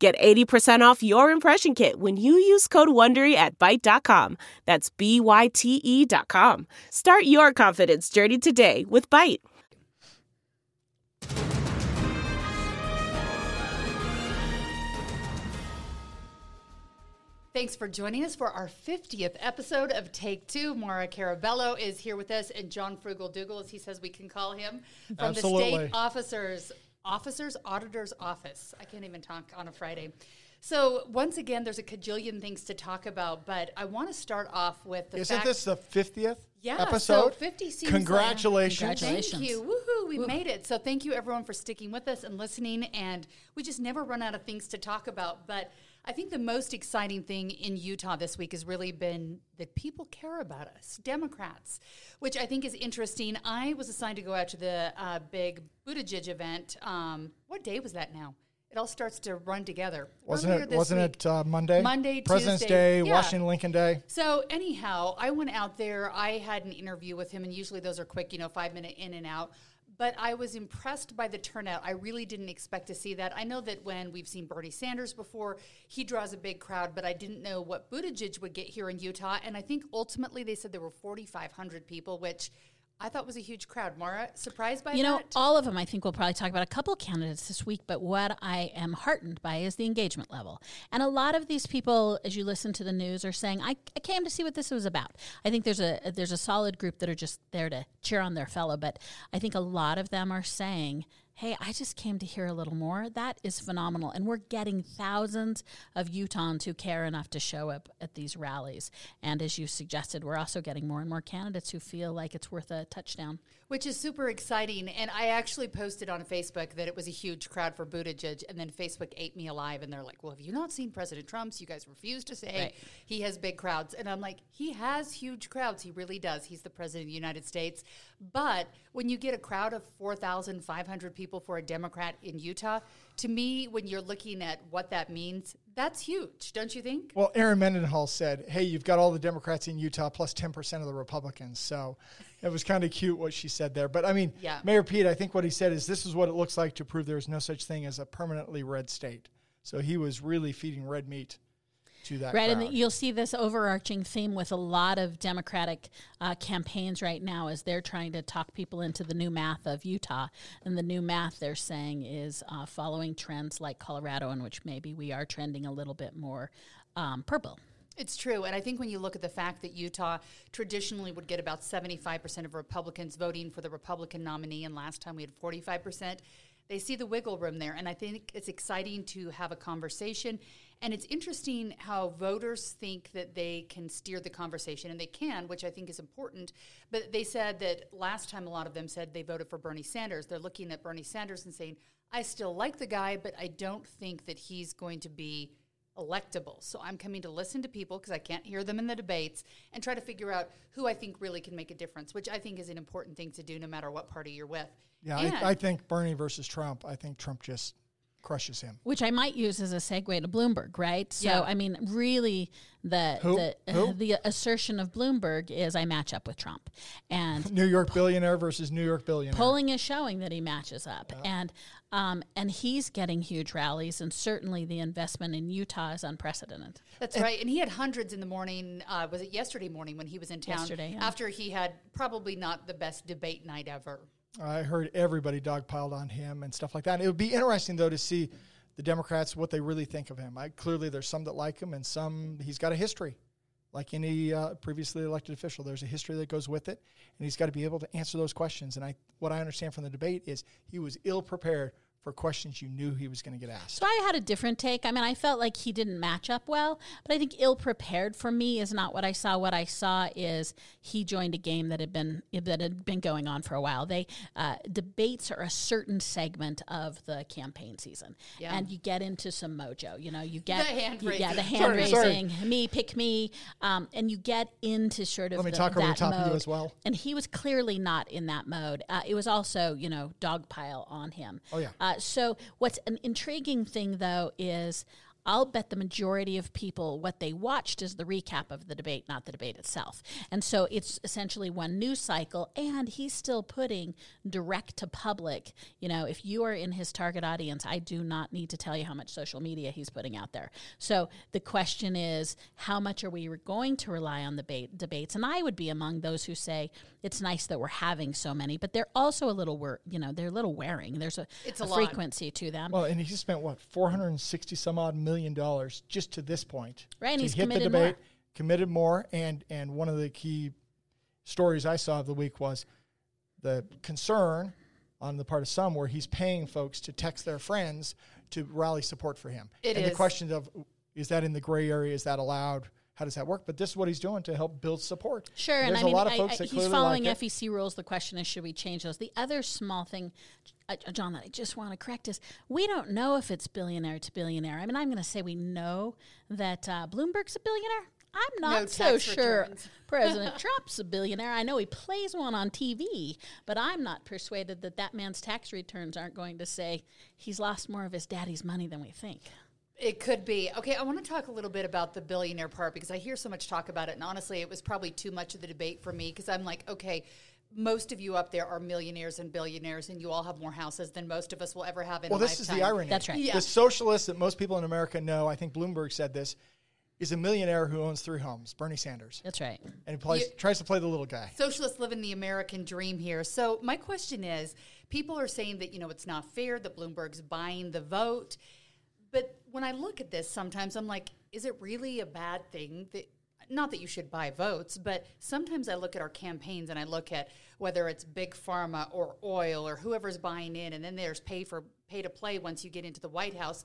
Get 80% off your impression kit when you use code WONDERY at Byte.com. That's B-Y-T-E dot com. Start your confidence journey today with Byte. Thanks for joining us for our 50th episode of Take Two. Maura Carabello is here with us, and John Frugal Dougall, as he says we can call him, from Absolutely. the State Officers Officers Auditor's Office. I can't even talk on a Friday. So once again, there's a cajillion things to talk about, but I want to start off with the Isn't fact. this the 50th yeah, episode? So 50 seems Congratulations. Like, Congratulations. Thank you. Woohoo, we made it. So thank you everyone for sticking with us and listening. And we just never run out of things to talk about. But I think the most exciting thing in Utah this week has really been that people care about us, Democrats, which I think is interesting. I was assigned to go out to the uh, big Buttigieg event. Um, what day was that now? It all starts to run together. Wasn't Earlier it? Wasn't week. it uh, Monday? Monday, President's Tuesday. Day, Yeah. Washington Lincoln Day. So anyhow, I went out there. I had an interview with him, and usually those are quick, you know, five minute in and out. But I was impressed by the turnout. I really didn't expect to see that. I know that when we've seen Bernie Sanders before, he draws a big crowd, but I didn't know what Buttigieg would get here in Utah. And I think ultimately they said there were 4,500 people, which I thought was a huge crowd. Maura, surprised by You know, all of them, I think we'll probably talk about a couple candidates this week, but what I am heartened by is the engagement level. And a lot of these people, as you listen to the news, are saying, I, I came to see what this was about. I think there's a there's a solid group that are just there to cheer on their fellow, but I think a lot of them are saying, Hey, I just came to hear a little more. That is phenomenal. And we're getting thousands of Utahns who care enough to show up at these rallies. And as you suggested, we're also getting more and more candidates who feel like it's worth a touchdown. Which is super exciting. And I actually posted on Facebook that it was a huge crowd for Buttigieg. And then Facebook ate me alive. And they're like, well, have you not seen President Trump's? You guys refuse to say Right. he has big crowds. And I'm like, he has huge crowds. He really does. He's the president of the United States. But when you get a crowd of 4,500 people for a Democrat in Utah, to me, when you're looking at what that means, that's huge, don't you think? Well, Erin Mendenhall said, "Hey, you've got all the Democrats in Utah plus 10% of the Republicans." So it was kind of cute what she said there. But I mean, Yeah. Mayor Pete, I think what he said is this is what it looks like to prove there is no such thing as a permanently red state. So he was really feeding red meat to that Right, crowd. and you'll see this overarching theme with a lot of Democratic uh, campaigns right now as they're trying to talk people into the new math of Utah. And the new math they're saying is uh, following trends like Colorado, in which maybe we are trending a little bit more um, purple. It's true. And I think when you look at the fact that Utah traditionally would get about 75% of Republicans voting for the Republican nominee, and last time we had 45%, they see the wiggle room there. And I think it's exciting to have a conversation. And it's interesting how voters think that they can steer the conversation, and they can, which I think is important. But they said that last time a lot of them said they voted for Bernie Sanders. They're looking at Bernie Sanders and saying, I still like the guy, but I don't think that he's going to be electable. So I'm coming to listen to people because I can't hear them in the debates and try to figure out who I think really can make a difference, which I think is an important thing to do no matter what party you're with. yeah, I, I think Bernie versus Trump. I think Trump just crushes him. Which I might use as a segue to Bloomberg, right? So, Yeah. I mean, really, the Who? the Who? the assertion of Bloomberg is I match up with Trump, and New York billionaire versus New York billionaire. polling is showing that he matches up and um, and he's getting huge rallies and certainly the investment in utah is unprecedented That's right. And he had hundreds in the morning. Uh, was it yesterday morning when he was in town? Yesterday, yeah. After he had probably not the best debate night ever. I heard everybody dogpiled on him and stuff like that. And It would be interesting though to see the Democrats what they really think of him. I, clearly, there's some that like him, and some he's got a history, like any uh, previously elected official. There's a history that goes with it, and he's got to be able to answer those questions. And I, what I understand from the debate is he was ill prepared for questions you knew he was going to get asked. So I had a different take. I mean, I felt like he didn't match up well, but I think ill prepared for me is not what I saw. What I saw is he joined a game that had been that had been going on for a while. They uh, debates are a certain segment of the campaign season, Yeah. and you get into some mojo. You know, you get The hand you- yeah, the raising. hand Sorry, sorry. raising, me pick me, um, and you get into sort of Let me the- talk over the that top of you mode. as well. And he was clearly not in that mode. Uh, it was also, you know, dogpile on him. Oh, yeah. Uh, Uh, so what's an intriguing thing though is I'll bet the majority of people what they watched is the recap of the debate, not the debate itself. And so it's essentially one news cycle, and he's still putting direct to public. You know, if you are in his target audience, I do not need to tell you how much social media he's putting out there. So the question is, how much are we going to rely on the debate, debates? And I would be among those who say it's nice that we're having so many, but they're also a little, wor- you know, they're a little wearing. There's a, It's a a frequency to them. Well, and he spent what 460 some odd million dollars just to this point. Right, and to he's hit the committed debate, more. committed more, and and one of the key stories I saw of the week was the concern on the part of some where he's paying folks to text their friends to rally support for him. It and the is. question of is that in the gray area? Is that allowed? How does that work? But this is what he's doing to help build support. Sure, and There's I mean, a lot of I- folks I- that he's following like it. FEC rules. The question is, should we change those? The other small thing, uh, John, that I just want to correct is we don't know if it's billionaire to billionaire. I mean, I'm going to say we know that uh, Bloomberg's a billionaire. I'm not No so sure returns. President Trump's a billionaire. I know he plays one on TV, but I'm not persuaded that that man's tax returns aren't going to say he's lost more of his daddy's money than we think. It could be. Okay, I want to talk a little bit about the billionaire part because I hear so much talk about it. And honestly, it was probably too much of the debate for me because I'm like, okay, most of you up there are millionaires and billionaires, and you all have more houses than most of us will ever have in Well, a this is the irony. That's right. Yeah. The socialist that most people in America know, I think Bloomberg said this, is a millionaire who owns three homes, Bernie Sanders. That's right. And he plays, You- tries to play the little guy. Socialists live in the American dream here. So my question is, people are saying that you know it's not fair that Bloomberg's buying the vote, but when I look at this, sometimes I'm like, is it really a bad thing that? Not that you should buy votes, but sometimes I look at our campaigns and I look at whether it's big pharma or oil or whoever's buying in, and then there's pay for pay to play once you get into the White House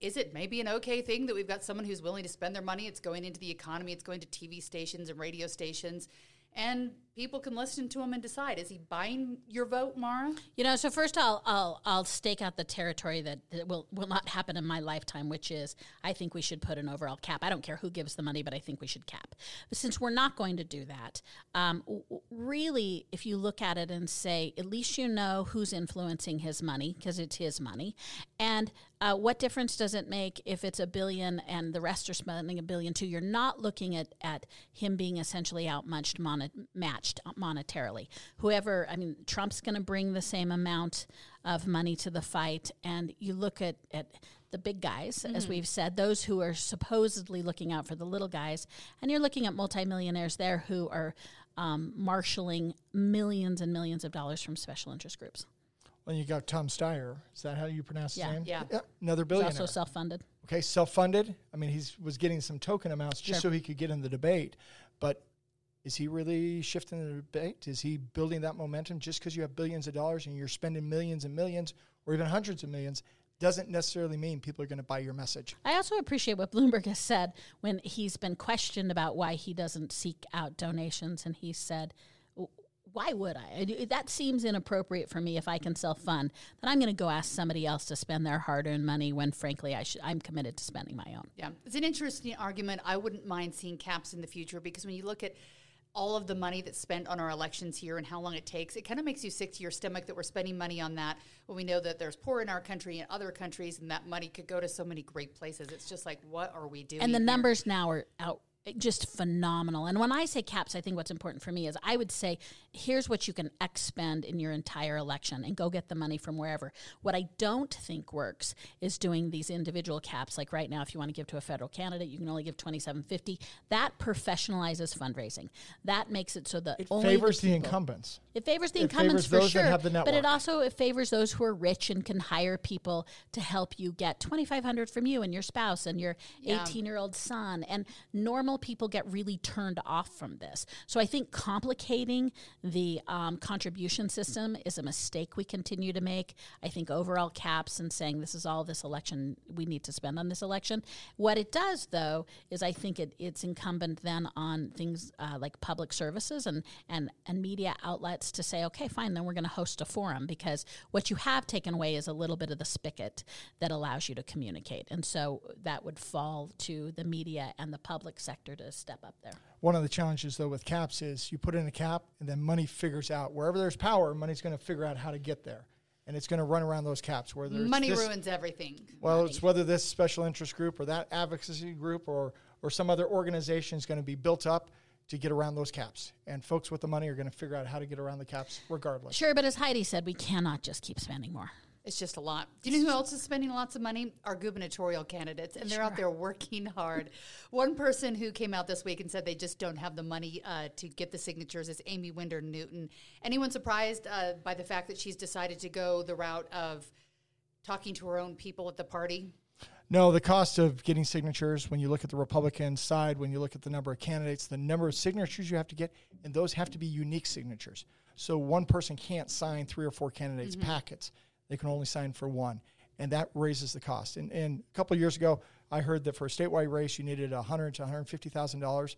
is it maybe an okay thing that we've got someone who's willing to spend their money? It's going into the economy, it's going to TV stations and radio stations, and people can listen to him and decide. Is he buying your vote, Maura? You know, so first I'll I'll I'll stake out the territory that, that will will not happen in my lifetime, which is I think we should put an overall cap. I don't care who gives the money, but I think we should cap. But since we're not going to do that, um, really, if you look at it and say, at least you know who's influencing his money because it's his money, and uh, what difference does it make if it's a billion and the rest are spending a billion too? You're not looking at at him being essentially outmunched, monet, matched monetarily. Whoever, I mean, Trump's going to bring the same amount of money to the fight, and you look at at the big guys, as we've said, those who are supposedly looking out for the little guys, and you're looking at multimillionaires there who are um, marshaling millions and millions of dollars from special interest groups. Well, you got Tom Steyer. Is that how you pronounce his Yeah. name? Yeah. Another He's billionaire. also self-funded. okay, self-funded. I mean, he was getting some token amounts just Sure. so he could get in the debate. But is he really shifting the debate? Is he building that momentum just because you have billions of dollars and you're spending millions and millions or even hundreds of millions? Doesn't necessarily mean people are going to buy your message. I also appreciate what Bloomberg has said when he's been questioned about why he doesn't seek out donations, and he said, "Why would I? I That seems inappropriate for me. If I can self fund, then I'm going to go ask somebody else to spend their hard earned money when, frankly, I should. I'm committed to spending my own." Yeah, it's an interesting argument. I wouldn't mind seeing caps in the future because when you look at all of the money that's spent on our elections here and how long it takes, it kind of makes you sick to your stomach that we're spending money on that when we know that there's poor in our country and other countries, and that money could go to so many great places. It's just like, what are we doing? and the here? numbers now are out just phenomenal and when i say caps i think what's important for me is i would say here's what you can expend in your entire election and go get the money from wherever what i don't think works is doing these individual caps like right now if you want to give to a federal candidate you can only give 2750 that professionalizes fundraising that makes it so that It only favors the, people- incumbents. it favors the It incumbents favors for those that sure, have the but it also it favors those who are rich and can hire people to help you get twenty five hundred from you and your spouse and your Yeah. eighteen year old son. And normally normal people get really turned off from this. So I think complicating the um, contribution system is a mistake we continue to make. I think overall caps and saying this is all this election we need to spend on this election. What it does, though, is I think it, it's incumbent then on things uh, like public services and, and, and media outlets to say, okay, fine, then we're going to host a forum because what you have taken away is a little bit of the spigot that allows you to communicate. And so that would fall to the media and the public sector to step up there. One of the challenges, though, with caps is you put in a cap and then money figures out. Wherever there's power, money's going to figure out how to get there. And it's going to run around those caps. Where it's Money this- ruins everything. Well, it's whether this special interest group or that advocacy group or, or some other organization is going to be built up to get around those caps. And folks with the money are going to figure out how to get around the caps regardless. Sure, but as Heidi said, we cannot just keep spending more. It's just a lot. Do you know who else is spending lots of money? Our gubernatorial candidates, and they're out there working hard. One person who came out this week and said they just don't have the money uh, to get the signatures is Aimee Winder Newton. Anyone surprised uh, by the fact that she's decided to go the route of talking to her own people at the party? No, the cost of getting signatures, when you look at the Republican side, when you look at the number of candidates, the number of signatures you have to get, and those have to be unique signatures. So one person can't sign three or four candidates' packets. They can only sign for one. And that raises the cost. And, and a couple years ago, I heard that for a statewide race, you needed a hundred to one hundred fifty thousand dollars.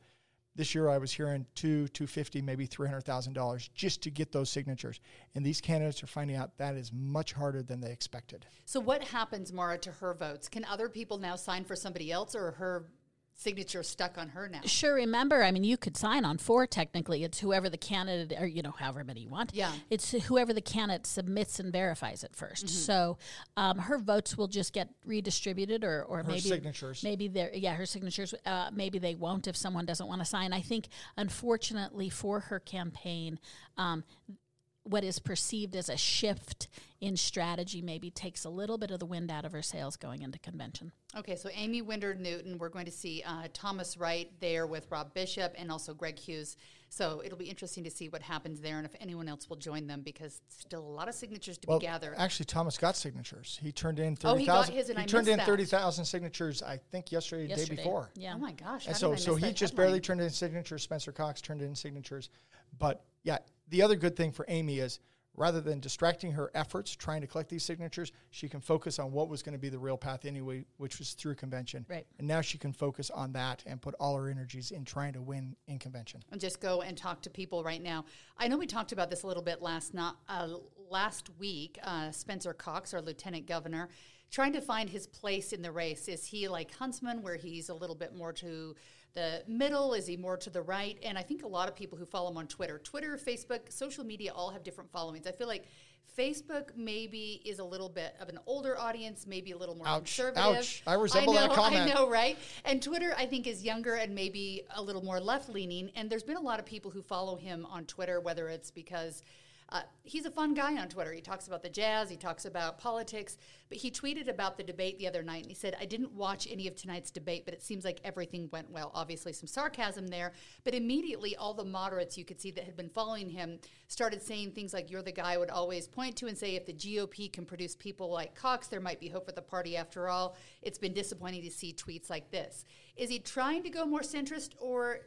This year, I was hearing two, two fifty, maybe three hundred thousand dollars just to get those signatures. And these candidates are finding out that is much harder than they expected. So, what happens, Maura, to her votes? Can other people now sign for somebody else, or her signature stuck on her now? Sure, remember, I mean, you could sign on four technically. It's whoever the candidate, or, you know, however many you want. Yeah. It's whoever the candidate submits and verifies it 1st So um, her votes will just get redistributed, or, or maybe signatures. Maybe they're, yeah, her signatures, uh, maybe they won't if someone doesn't want to sign. I think, unfortunately, for her campaign, um, what is perceived as a shift in strategy maybe takes a little bit of the wind out of her sails going into convention. Okay, so Aimee Winder Newton, we're going to see uh, Thomas Wright there with Rob Bishop and also Greg Hughes. So it'll be interesting to see what happens there and if anyone else will join them because still a lot of signatures to Well, be gathered. actually, Thomas got signatures. He turned in Oh, thirty he got his and I turned in that. thirty thousand signatures. I think yesterday, or the day before. Yeah. oh my gosh! And so, so he just headline? barely turned in signatures. Spencer Cox turned in signatures. But yeah, the other good thing for Amy is rather than distracting her efforts trying to collect these signatures, she can focus on what was going to be the real path anyway, which was through convention. Right. And now she can focus on that and put all her energies in trying to win in convention. and just go and talk to people right now. I know we talked about this a little bit last not uh, last week. Uh, Spencer Cox, our lieutenant governor, trying to find his place in the race. Is he like Huntsman, where he's a little bit more to the middle? Is he more to the right? And I think a lot of people who follow him on Twitter, Twitter, Facebook, social media, all have different followings. I feel like. Facebook maybe is a little bit of an older audience, maybe a little more Ouch. conservative. Ouch. I resemble that know, comment. I know, right? And Twitter, I think, is younger and maybe a little more left leaning. And there's been a lot of people who follow him on Twitter, whether it's because uh, he's a fun guy on Twitter. He talks about the jazz, he talks about politics. But he tweeted about the debate the other night and he said, I didn't watch any of tonight's debate, but it seems like everything went well. Obviously, some sarcasm there. But immediately, all the moderates you could see that had been following him started saying things like, You're the guy I would always point to and say, if the GOP can produce people like Cox, there might be hope for the party after all. It's been disappointing to see tweets like this. Is he trying to go more centrist or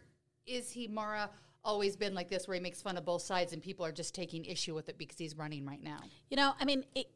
is he, Maura, always been like this where he makes fun of both sides and people are just taking issue with it because he's running right now? You know, I mean, it,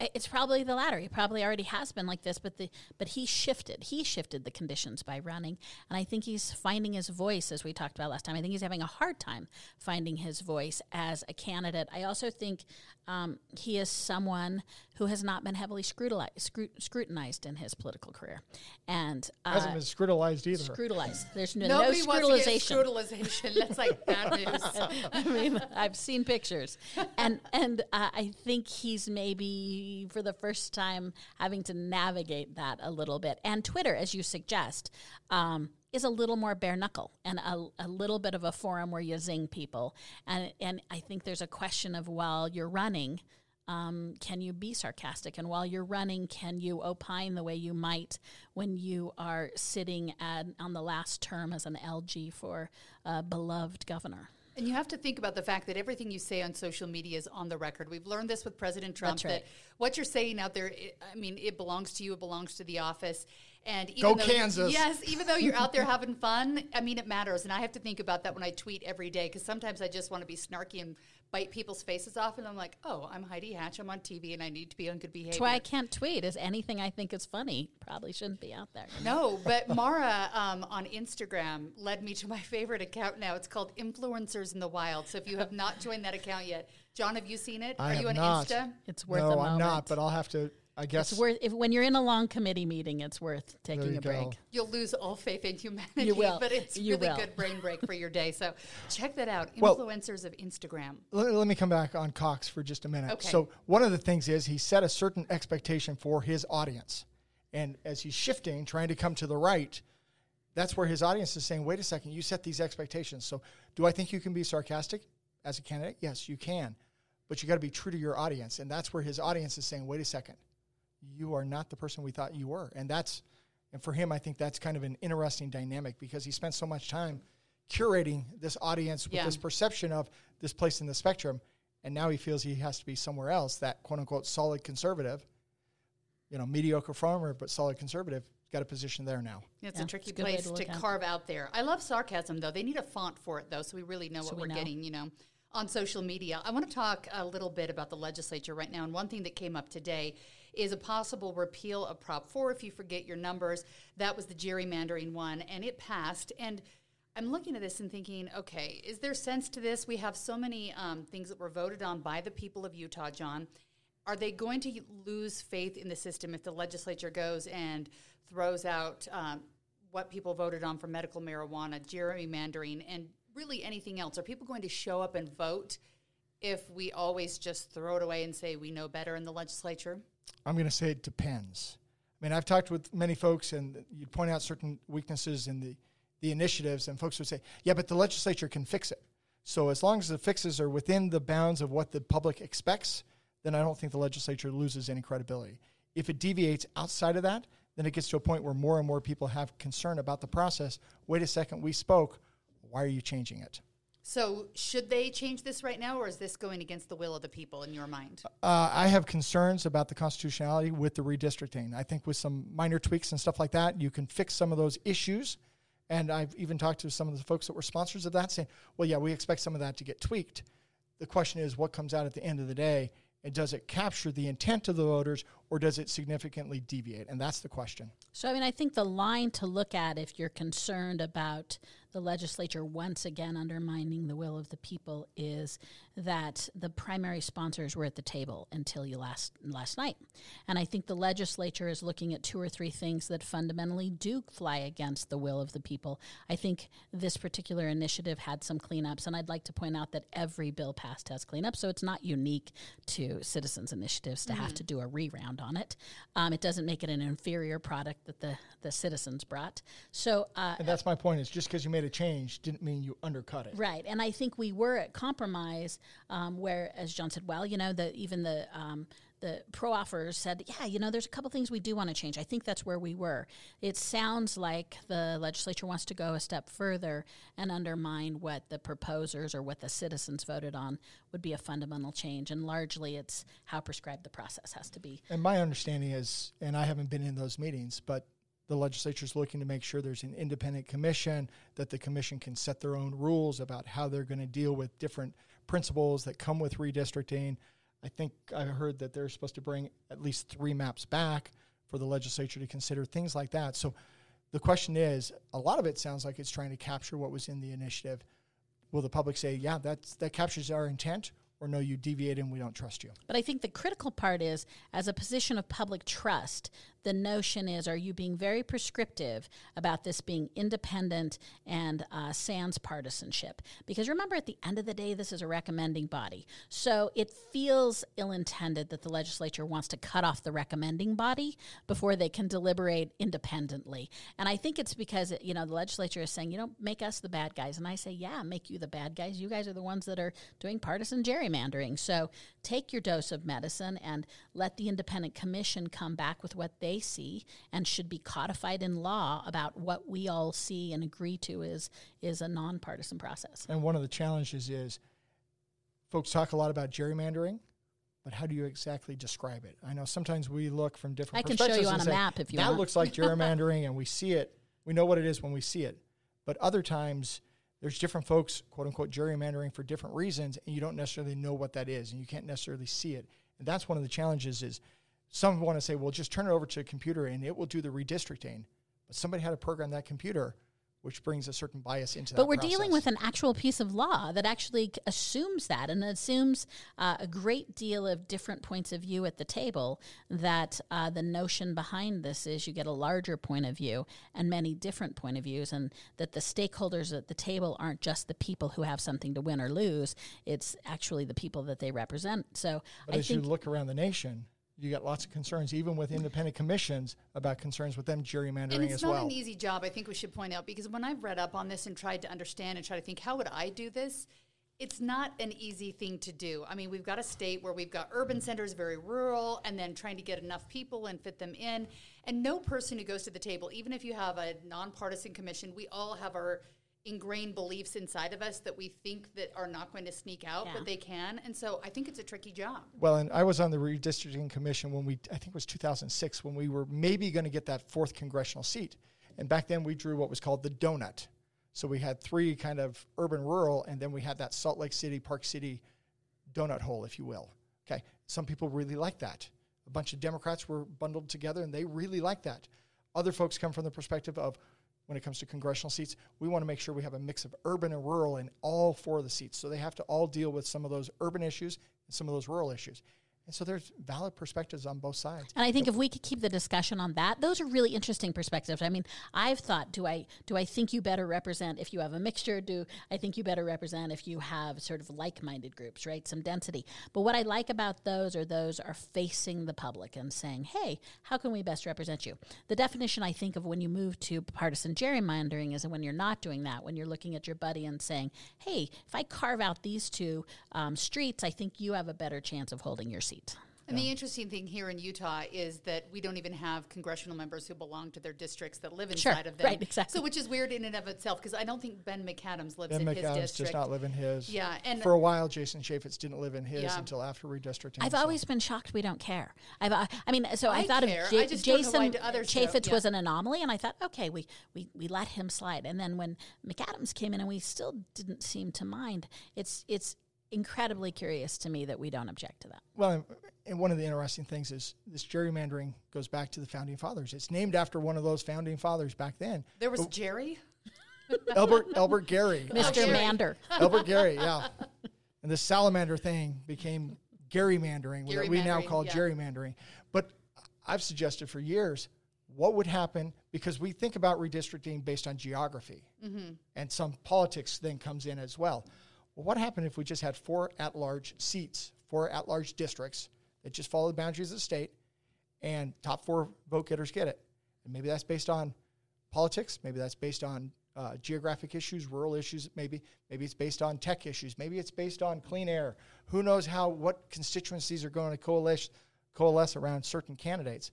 it's probably the latter. He probably already has been like this, but the but he shifted. He shifted the conditions by running, and I think he's finding his voice, as we talked about last time. I think he's having a hard time finding his voice as a candidate. I also think um, he is someone who has not been heavily scrutinized, scrutinized in his political career, and uh, Hasn't been scrutinized either. scrutinized. There's no, Nobody no wants to get scrutinization. scrutinization. That's like bad news. I mean, I've seen pictures, and and uh, I think he's maybe for the first time having to navigate that a little bit. And Twitter, as you suggest, um, is a little more bare knuckle and a, a little bit of a forum where you zing people. And and I think there's a question of while you're running. Um, can you be sarcastic? And while you're running, can you opine the way you might when you are sitting at, on the last term as an LG for a beloved governor? And you have to think about the fact that everything you say on social media is on the record. We've learned this with President Trump That's right. that what you're saying out there, it, I mean, it belongs to you, it belongs to the office. And Go though, Kansas. Yes, even though you're out there having fun, I mean, it matters. And I have to think about that when I tweet every day because sometimes I just want to be snarky and bite people's faces off. And I'm like, oh, I'm Heidi Hatch. I'm on TV and I need to be on good behavior. That's why I can't tweet. Is anything I think is funny probably shouldn't be out there. No, but Maura um, on Instagram led me to my favorite account now. It's called Influencers in the Wild. So if you have not joined that account yet, John, have you seen it? I Are you on not. Insta? It's worth no, a I'm not, but I'll have to. I guess It's worth if when you're in a long committee meeting, it's worth taking you a break. go. You'll lose all faith in humanity. You will. But it's You really will. good brain break for your day. So check that out. Well- Influencers of Instagram. let, let me come back on Cox for just a minute. Okay. So one of the things is he set a certain expectation for his audience, and as he's shifting, trying to come to the right, that's where his audience is saying, "Wait a second, you set these expectations." So, do I think you can be sarcastic as a candidate? Yes, you can, but you got to be true to your audience, and that's where his audience is saying, "Wait a second, you are not the person we thought you were," and that's, and for him, I think that's kind of an interesting dynamic because he spent so much time curating this audience with Yeah. this perception of this place in the spectrum, and now he feels he has to be somewhere else. That quote unquote solid conservative, you know, mediocre farmer but solid conservative, got a position there now. It's Yeah, a tricky it's a good place to to, look at it. carve out there. I love sarcasm, though. They need a font for it, though, so we really know So what we we're know. getting, you know, on social media. I want to talk a little bit about the legislature right now. And one thing that came up today is a possible repeal of Prop 4. If you forget your numbers, that was the gerrymandering one, and it passed. And I'm looking at this and thinking, okay, is there sense to this? We have so many um, things that were voted on by the people of Utah, John. Are they going to lose faith in the system if the legislature goes and throws out um, what people voted on for medical marijuana, gerrymandering, and really anything else? Are people going to show up and vote if we always just throw it away and say we know better in the legislature? I'm going to say it depends. I mean, I've talked with many folks, and you'd point out certain weaknesses in the, the initiatives, and folks would say, yeah, but the legislature can fix it. So as long as the fixes are within the bounds of what the public expects, then I don't think the legislature loses any credibility. If it deviates outside of that, then it gets to a point where more and more people have concern about the process. Wait a second, we spoke. Why are you changing it? So, should they change this right now, or is this going against the will of the people in your mind? Uh, I have concerns about the constitutionality with the redistricting. I think with some minor tweaks and stuff like that, you can fix some of those issues. And I've even talked to some of the folks that were sponsors of that saying, well, yeah, we expect some of that to get tweaked. The question is, what comes out at the end of the day? And does it capture the intent of the voters or does it significantly deviate? And that's the question. So, I mean, I think the line to look at if you're concerned about the legislature once again undermining the will of the people is that the primary sponsors were at the table until you last last night. And I think the legislature is looking at two or three things that fundamentally do fly against the will of the people. I think this particular initiative had some cleanups, and I'd like to point out that every bill passed has cleanups, so it's not unique to citizens' initiatives to have to do a re-round on it. Um, it doesn't make it an inferior product that the, the citizens brought. So uh, And that's my point is just because you made a change didn't mean you undercut it. Right, and I think we were at compromise um, where, as John said, well, you know, the even the um, the pro offers said, yeah, you know, there's a couple things we do want to change. I think that's where we were. It sounds like the legislature wants to go a step further and undermine what the proposers or what the citizens voted on would be a fundamental change, and largely it's how prescribed the process has to be. And my understanding is, and I haven't been in those meetings, but the legislature is looking to make sure there's an independent commission, that the commission can set their own rules about how they're going to deal with different principles that come with redistricting. I think I heard that they're supposed to bring at least three maps back for the legislature to consider things like that. So the question is, a lot of it sounds like it's trying to capture what was in the initiative. Will the public say, yeah, that's, that captures our intent, or no, you deviate and we don't trust you? But I think the critical part is, as a position of public trust, the notion is are you being very prescriptive about this being independent and uh, sans partisanship? Because remember, at the end of the day, this is a recommending body. So it feels ill intended that the legislature wants to cut off the recommending body before they can deliberate independently. And I think it's because, you know, the legislature is saying, you know, make us the bad guys. And I say, yeah, make you the bad guys. You guys are the ones that are doing partisan gerrymandering. So take your dose of medicine and let the independent commission come back with what they see and should be codified in law about what we all see and agree to is is a nonpartisan process. And one of the challenges is folks talk a lot about gerrymandering, but how do you exactly describe it? I know sometimes we look from different. I can show you on a say, map if you that want." looks like gerrymandering, and we see it. We know what it is when we see it. But other times, there's different folks, quote unquote, gerrymandering for different reasons, and you don't necessarily know what that is, and you can't necessarily see it. And that's one of the challenges. Is some want to say, well, just turn it over to a computer and it will do the redistricting. But somebody had to program that computer, which brings a certain bias into that. But we're dealing with an actual piece of law that actually assumes that and assumes uh, a great deal of different points of view at the table. That uh, the notion behind this is you get a larger point of view and many different point of views, and that the stakeholders at the table aren't just the people who have something to win or lose. It's actually the people that they represent. So But I as you look around the nation, you got lots of concerns, even with independent commissions, about concerns with them gerrymandering And it's not well. an easy job, I think we should point out, because when I've read up on this and tried to understand and try to think, how would I do this? It's not an easy thing to do. I mean, we've got a state where we've got urban mm. centers, very rural, and then trying to get enough people and fit them in. And no person who goes to the table, even if you have a nonpartisan commission, we all have our ingrained beliefs inside of us that we think that are not going to sneak out, Yeah. but they can. And so I think it's a tricky job. well, and I was on the redistricting commission when we, I think it was 2006, when we were maybe going to get that fourth congressional seat. And back then we drew what was called the donut. So we had three kind of urban rural, and then we had that Salt Lake City, Park City donut hole, if you will. Okay. Some people really like that. A bunch of Democrats were bundled together and they really like that. Other folks come from the perspective of when it comes to congressional seats, we want to make sure we have a mix of urban and rural in all four of the seats. So they have to all deal with some of those urban issues and some of those rural issues. And so there's valid perspectives on both sides. And I think if we could keep the discussion on that, those are really interesting perspectives. I mean, I've thought, do I do I think you better represent if you have a mixture? Do I think you better represent if you have sort of like-minded groups, right? Some density. But what I like about those are those are facing the public and saying, "Hey, how can we best represent you?" The definition I think of when you move to partisan gerrymandering is when you're not doing that. When you're looking at your buddy and saying, "Hey, if I carve out these two um, streets, I think you have a better chance of holding your seat." And the interesting thing here in Utah is that we don't even have congressional members who belong to their districts that live Sure, inside of them. right, exactly. So, which is weird in and of itself because I don't think Ben McAdams lives Ben in his McAdams district. does not live in his. Yeah, and- for a while, Jason Chaffetz didn't live in his Yeah. until after redistricting. I've so- always been shocked we don't care. I've, uh, I mean, so I, I thought care. of I J- just don't know why Jason do. Chaffetz Yeah. was an anomaly, and I thought, okay, we, we we let him slide. And then when McAdams came in, and we still didn't seem to mind. It's it's incredibly curious to me that we don't object to that. Well, and- and one of the interesting things is this gerrymandering goes back to the founding fathers. It's named after one of those founding fathers back then, there was Jerry. Albert Albert Gary. Mr. Gary. Mander. Albert Gary, yeah. And the salamander thing became gerrymandering, that we now call yeah. gerrymandering. But I've suggested for years what would happen because we think about redistricting based on geography, Mm-hmm. and some politics then comes in as well. Well, what happened if we just had four at-large seats, four at-large districts that just follow the boundaries of the state, and top four vote getters get it? And maybe that's based on politics. Maybe that's based on uh, geographic issues, rural issues. Maybe maybe it's based on tech issues. Maybe it's based on clean air. Who knows how what constituencies are going to coalesce coalesce around certain candidates?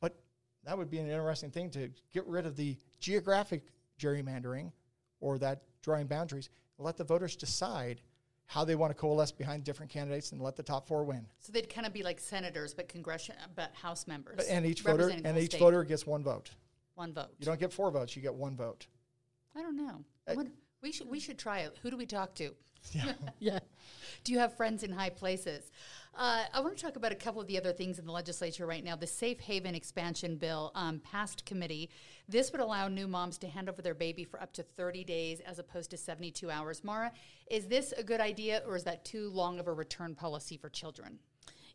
But that would be an interesting thing to get rid of the geographic gerrymandering or that drawing boundaries. And Let the voters decide how they want to coalesce behind different candidates and let the top four win. So they'd kind of be like senators, but congression, but House members. But- and each voter and each state. voter gets one vote. one vote. You don't get four votes; you get one vote. I don't know. Uh, I we should we should try it. Who do we talk to? Yeah. Yeah. Do you have friends in high places? Uh, I want to talk about a couple of the other things in the legislature right now. The Safe Haven expansion bill um, passed committee. This would allow new moms to hand over their baby for up to 30 days as opposed to 72 hours. Maura, is this a good idea or is that too long of a return policy for children?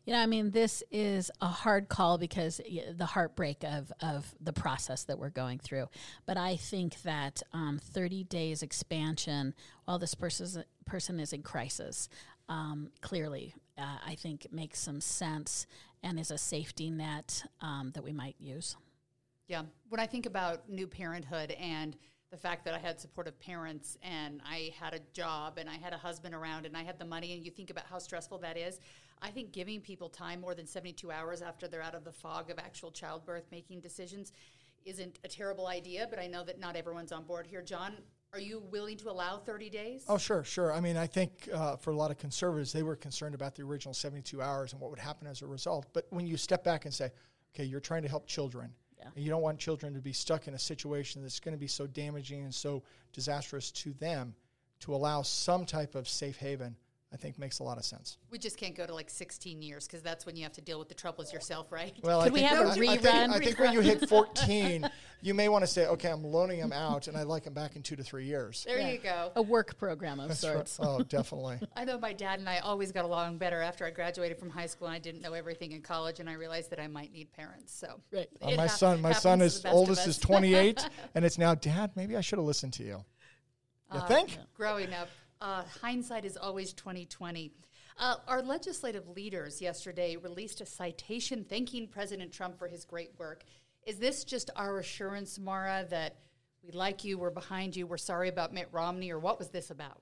You know, I mean, this is a hard call because the heartbreak of, of the process that we're going through. But I think that um, 30 days expansion, while this person's, person is in crisis, um, clearly, uh, I think makes some sense and is a safety net um, that we might use. Yeah. When I think about new parenthood and the fact that I had supportive parents and I had a job and I had a husband around and I had the money, and you think about how stressful that is, I think giving people time more than 72 hours after they're out of the fog of actual childbirth making decisions isn't a terrible idea, but I know that not everyone's on board here. John, Are you willing to allow 30 days? Oh, sure, sure. I mean, I think uh, for a lot of conservatives, they were concerned about the original 72 hours and what would happen as a result. But when you step back and say, okay, you're trying to help children, Yeah. and you don't want children to be stuck in a situation that's going to be so damaging and so disastrous to them, to allow some type of safe haven, I think makes a lot of sense. We just can't go to like 16 years because that's when you have to deal with the troubles yourself, right? Well, Could I we think, have a I rerun? I think when you hit 14, you may want to say, okay, I'm loaning them out, and I'd like them back in two to three years. there you go. A work program of That's right. sorts. Oh, definitely. I know my dad and I always got along better after I graduated from high school and I didn't know everything in college and I realized that I might need parents. So Right. Uh, my hap- son, my son happens to is the best of oldest is 28, and it's now, Dad. Maybe I should have listened to you. You Uh, think? growing up, uh, hindsight is always 2020. Uh, our legislative leaders yesterday released a citation thanking President Trump for his great work. Is this just our assurance, Maura, that we like you, we're behind you, we're sorry about Mitt Romney, or what was this about?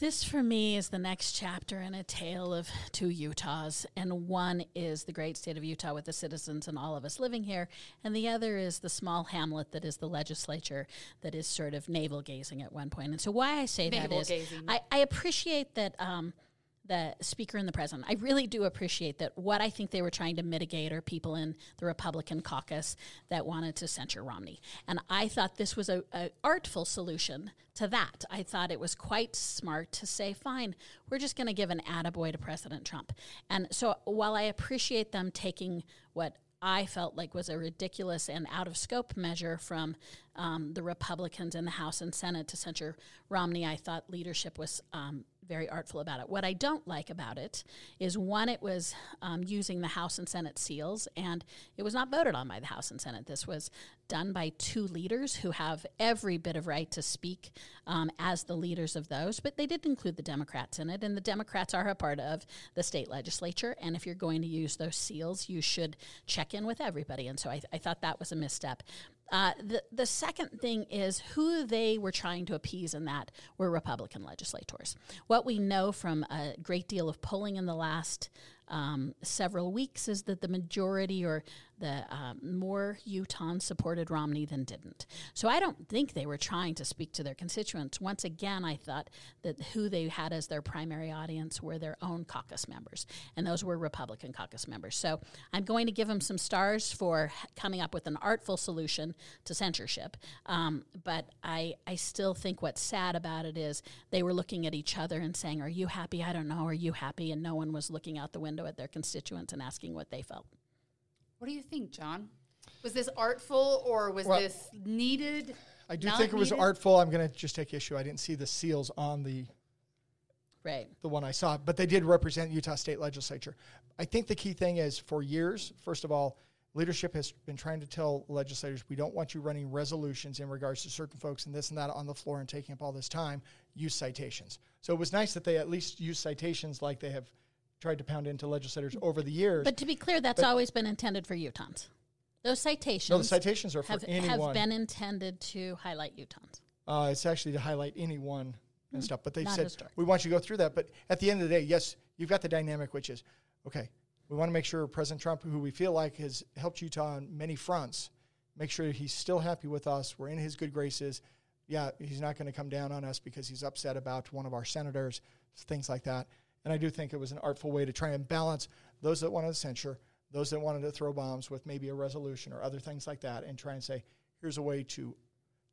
This for me is the next chapter in a tale of two Utahs. And one is the great state of Utah with the citizens and all of us living here. And the other is the small hamlet that is the legislature that is sort of navel gazing at one point. And so, why I say that is. I, I appreciate that. Um, the speaker and the president. I really do appreciate that. What I think they were trying to mitigate are people in the Republican caucus that wanted to censure Romney, and I thought this was a, a artful solution to that. I thought it was quite smart to say, "Fine, we're just going to give an attaboy to President Trump." And so, while I appreciate them taking what I felt like was a ridiculous and out of scope measure from um, the Republicans in the House and Senate to censure Romney. I thought leadership was um, very artful about it. What I don't like about it is one, it was um, using the House and Senate seals, and it was not voted on by the House and Senate. This was done by two leaders who have every bit of right to speak um, as the leaders of those, but they did include the Democrats in it, and the Democrats are a part of the state legislature. And if you're going to use those seals, you should check in with everybody. And so I, I thought that was a misstep. Uh, the the second thing is who they were trying to appease in that were Republican legislators. What we know from a great deal of polling in the last um, several weeks is that the majority or the um, more Utahns supported Romney than didn't. So I don't think they were trying to speak to their constituents. Once again, I thought that who they had as their primary audience were their own caucus members, and those were Republican caucus members. So I'm going to give them some stars for coming up with an artful solution to censorship. Um, but I, I still think what's sad about it is they were looking at each other and saying, Are you happy? I don't know. Are you happy? And no one was looking out the window at their constituents and asking what they felt. What do you think, John? Was this artful or was Well, this needed? I do think it was needed? artful. I'm going to just take issue. I didn't see the seals on the Right. the one I saw, but they did represent Utah State Legislature. I think the key thing is for years, first of all, leadership has been trying to tell legislators we don't want you running resolutions in regards to certain folks and this and that on the floor and taking up all this time. Use citations. So it was nice that they at least use citations like they have tried to pound into legislators over the years. But to be clear, that's always been intended for Utahns. Those citations, no, the citations are for have, anyone. have been intended to highlight Utahns. Uh, it's actually to highlight anyone and stuff. But they Not said historic. we want you to go through that. But at the end of the day, yes, you've got the dynamic, which is okay. We want to make sure President Trump, who we feel like has helped Utah on many fronts, make sure he's still happy with us. We're in his good graces. Yeah, he's not going to come down on us because he's upset about one of our senators, things like that. And I do think it was an artful way to try and balance those that wanted to censure, those that wanted to throw bombs with maybe a resolution or other things like that, and try and say, here's a way to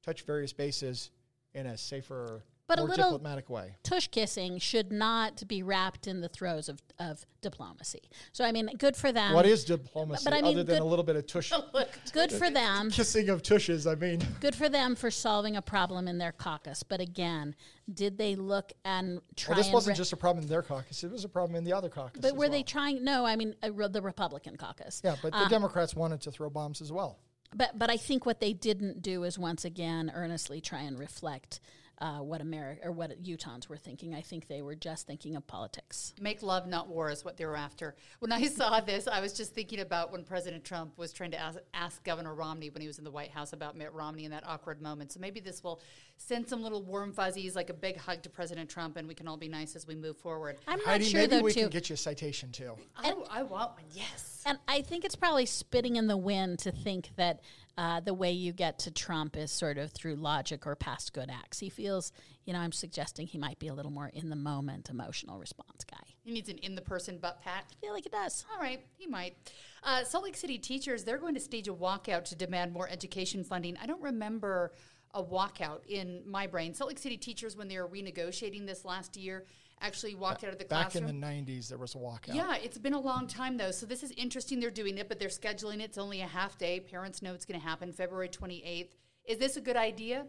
touch various bases in a safer, But a little- diplomatic way. Tush kissing should not be wrapped in the throes of, of diplomacy. So, I mean, good for them. what is diplomacy but I mean, other than a little bit of tush good for them? kissing of tushes? I mean, Good for them for solving a problem in their caucus. But again, did they look and try well, this wasn't re- just a problem in their caucus; it was a problem in the other caucus. But were they trying? No, I mean uh, the Republican caucus. Yeah, but the Democrats wanted to throw bombs as well. But but I think what they didn't do is once again earnestly try and reflect uh, what America or what Utahns were thinking. I think they were just thinking of politics. Make love, not war, is what they were after. When I saw this, I was just thinking about when President Trump was trying to ask, ask Governor Romney when he was in the White House about Mitt Romney in that awkward moment. So maybe this will send some little warm fuzzies, like a big hug to President Trump, and we can all be nice as we move forward. I'm not Heidi, sure maybe though we too. can get you a citation too. I, I want one, yes. And I think it's probably spitting in the wind to think that uh, the way you get to Trump is sort of through logic or past good acts. He feels, you know, I'm suggesting he might be a little more in the moment, emotional response guy. He needs an in the person butt pat. I feel like it does. All right, he might. Uh, Salt Lake City teachers, they're going to stage a walkout to demand more education funding. I don't remember a walkout in my brain. Salt Lake City teachers, when they were renegotiating this last year, actually walked out of the Back classroom. in the 90s, there was a walkout. Yeah, it's been a long time though. So this is interesting. They're doing it, but they're scheduling it. It's only a half day. Parents know it's going to happen February 28th. Is this a good idea?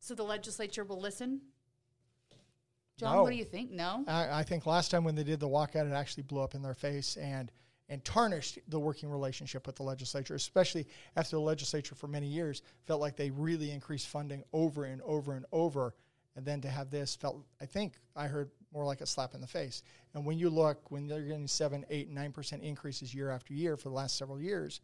So the legislature will listen? John, No. what do you think? No? I, I think last time when they did the walkout, it actually blew up in their face and and tarnished the working relationship with the legislature, especially after the legislature for many years felt like they really increased funding over and over and over. And then to have this felt, I think I heard more like a slap in the face. And when you look, when they're getting seven, eight, nine percent increases year after year for the last several years,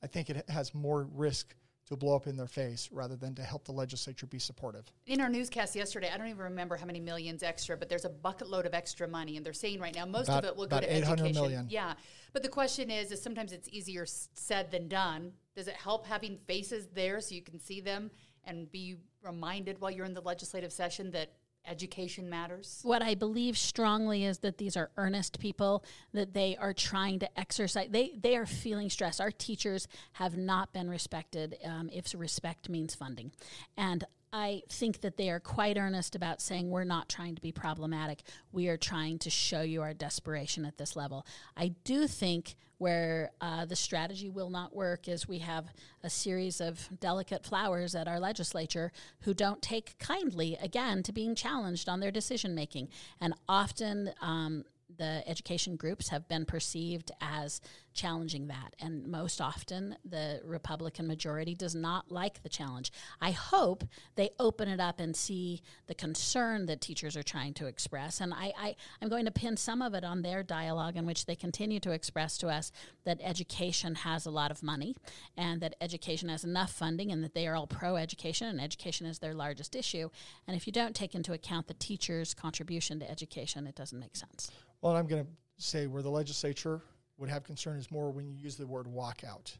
I think it has more risk to blow up in their face rather than to help the legislature be supportive. In our newscast yesterday, I don't even remember how many millions extra, but there's a bucket load of extra money, and they're saying right now most About- of it will go to 800 education. million. Yeah, but the question is, is sometimes it's easier said than done. Does it help having faces there so you can see them and be reminded while you're in the legislative session that education matters? What I believe strongly is that these are earnest people, that they are trying to exercise. They they are feeling stress. Our teachers have not been respected. Um, if respect means funding, and I think that they are quite earnest about saying we're not trying to be problematic. We are trying to show you our desperation at this level. I do think where uh, the strategy will not work is we have a series of delicate flowers at our legislature who don't take kindly, again, to being challenged on their decision making. And often, um, the education groups have been perceived as challenging that. And most often, the Republican majority does not like the challenge. I hope they open it up and see the concern that teachers are trying to express. And I, I, I'm going to pin some of it on their dialogue in which they continue to express to us that education has a lot of money and that education has enough funding and that they are all pro education and education is their largest issue. And if you don't take into account the teacher's contribution to education, it doesn't make sense. Well, I'm going to say where the legislature would have concern is more when you use the word walkout.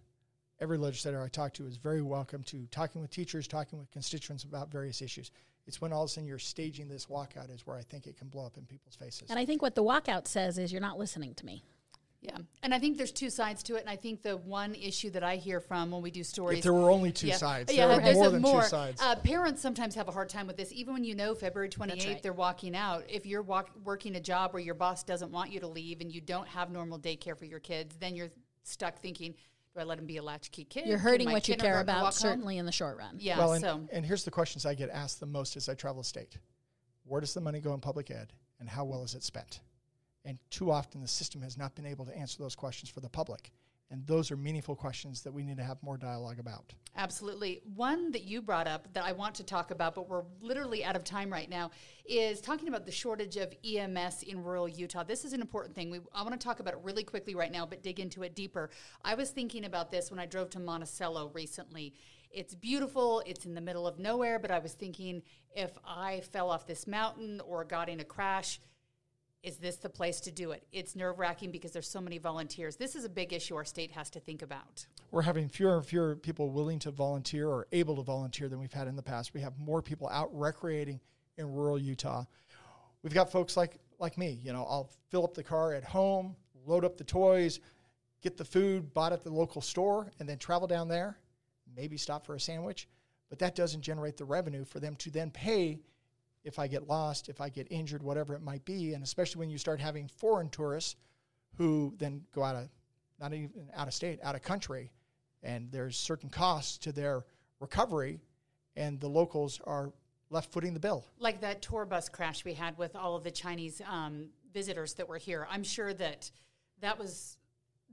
Every legislator I talk to is very welcome to talking with teachers, talking with constituents about various issues. It's when all of a sudden you're staging this walkout is where I think it can blow up in people's faces. And I think what the walkout says is you're not listening to me. Yeah, and I think there's two sides to it, and I think the one issue that I hear from when we do stories, if there were only two yeah, sides, yeah, there are there's more a than more. two sides. Uh, parents sometimes have a hard time with this, even when you know February 28th right. they're walking out. If you're walk, working a job where your boss doesn't want you to leave and you don't have normal daycare for your kids, then you're stuck thinking, do I let them be a latchkey kid? You're hurting what you care about, walk home? certainly in the short run. Yeah, well, and, so and here's the questions I get asked the most as I travel state Where does the money go in public ed, and how well is it spent? And too often the system has not been able to answer those questions for the public. And those are meaningful questions that we need to have more dialogue about. Absolutely. One that you brought up that I want to talk about, but we're literally out of time right now, is talking about the shortage of EMS in rural Utah. This is an important thing. We, I want to talk about it really quickly right now, but dig into it deeper. I was thinking about this when I drove to Monticello recently. It's beautiful, it's in the middle of nowhere, but I was thinking if I fell off this mountain or got in a crash, is this the place to do it? It's nerve wracking because there's so many volunteers. This is a big issue our state has to think about. We're having fewer and fewer people willing to volunteer or able to volunteer than we've had in the past. We have more people out recreating in rural Utah. We've got folks like like me, you know, I'll fill up the car at home, load up the toys, get the food bought at the local store, and then travel down there, maybe stop for a sandwich. But that doesn't generate the revenue for them to then pay if I get lost, if I get injured, whatever it might be. And especially when you start having foreign tourists who then go out of, not even out of state, out of country, and there's certain costs to their recovery, and the locals are left footing the bill. like that tour bus crash we had with all of the Chinese um, visitors that were here. I'm sure that that was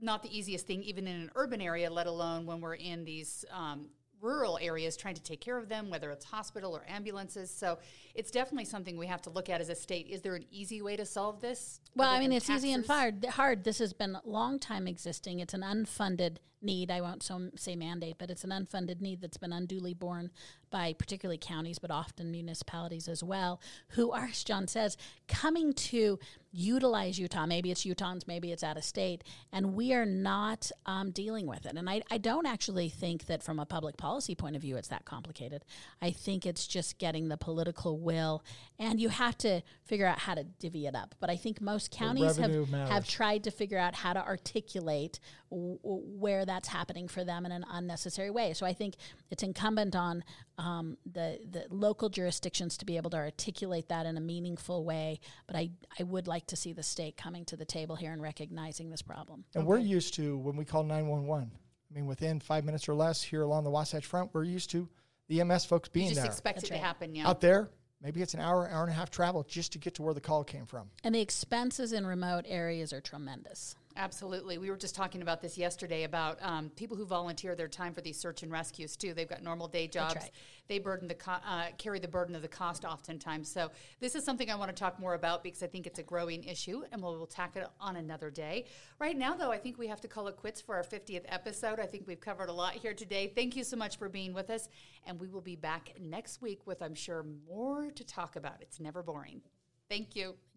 not the easiest thing, even in an urban area, let alone when we're in these um, rural areas trying to take care of them, whether it's hospital or ambulances. So it's definitely something we have to look at as a state. Is there an easy way to solve this? Well, I mean, it's easy and hard. Hard. This has been a long time existing. It's an unfunded need. I won't so, say mandate, but it's an unfunded need that's been unduly borne by particularly counties, but often municipalities as well, who are, as John says, coming to utilize Utah. Maybe it's Utahns, maybe it's out of state, and we are not um, dealing with it. And I, I don't actually think that from a public policy point of view, it's that complicated. I think it's just getting the political will, and you have to figure out how to divvy it up. But I think most counties have, have tried to figure out how to articulate w- where that's happening for them in an unnecessary way. So I think it's incumbent on um, the the local jurisdictions to be able to articulate that in a meaningful way. But I I would like to see the state coming to the table here and recognizing this problem. And okay. we're used to when we call nine one one. I mean, within five minutes or less here along the Wasatch Front, we're used to the EMS folks being you just there. expect That's it right. to happen, yeah. Out there, maybe it's an hour, hour and a half travel just to get to where the call came from. And the expenses in remote areas are tremendous. Absolutely. We were just talking about this yesterday about um, people who volunteer their time for these search and rescues too. They've got normal day jobs. Right. They burden the co- uh, carry the burden of the cost oftentimes. So this is something I want to talk more about because I think it's a growing issue, and we'll, we'll tackle it on another day. Right now, though, I think we have to call it quits for our 50th episode. I think we've covered a lot here today. Thank you so much for being with us, and we will be back next week with, I'm sure, more to talk about. It's never boring. Thank you. Thank you.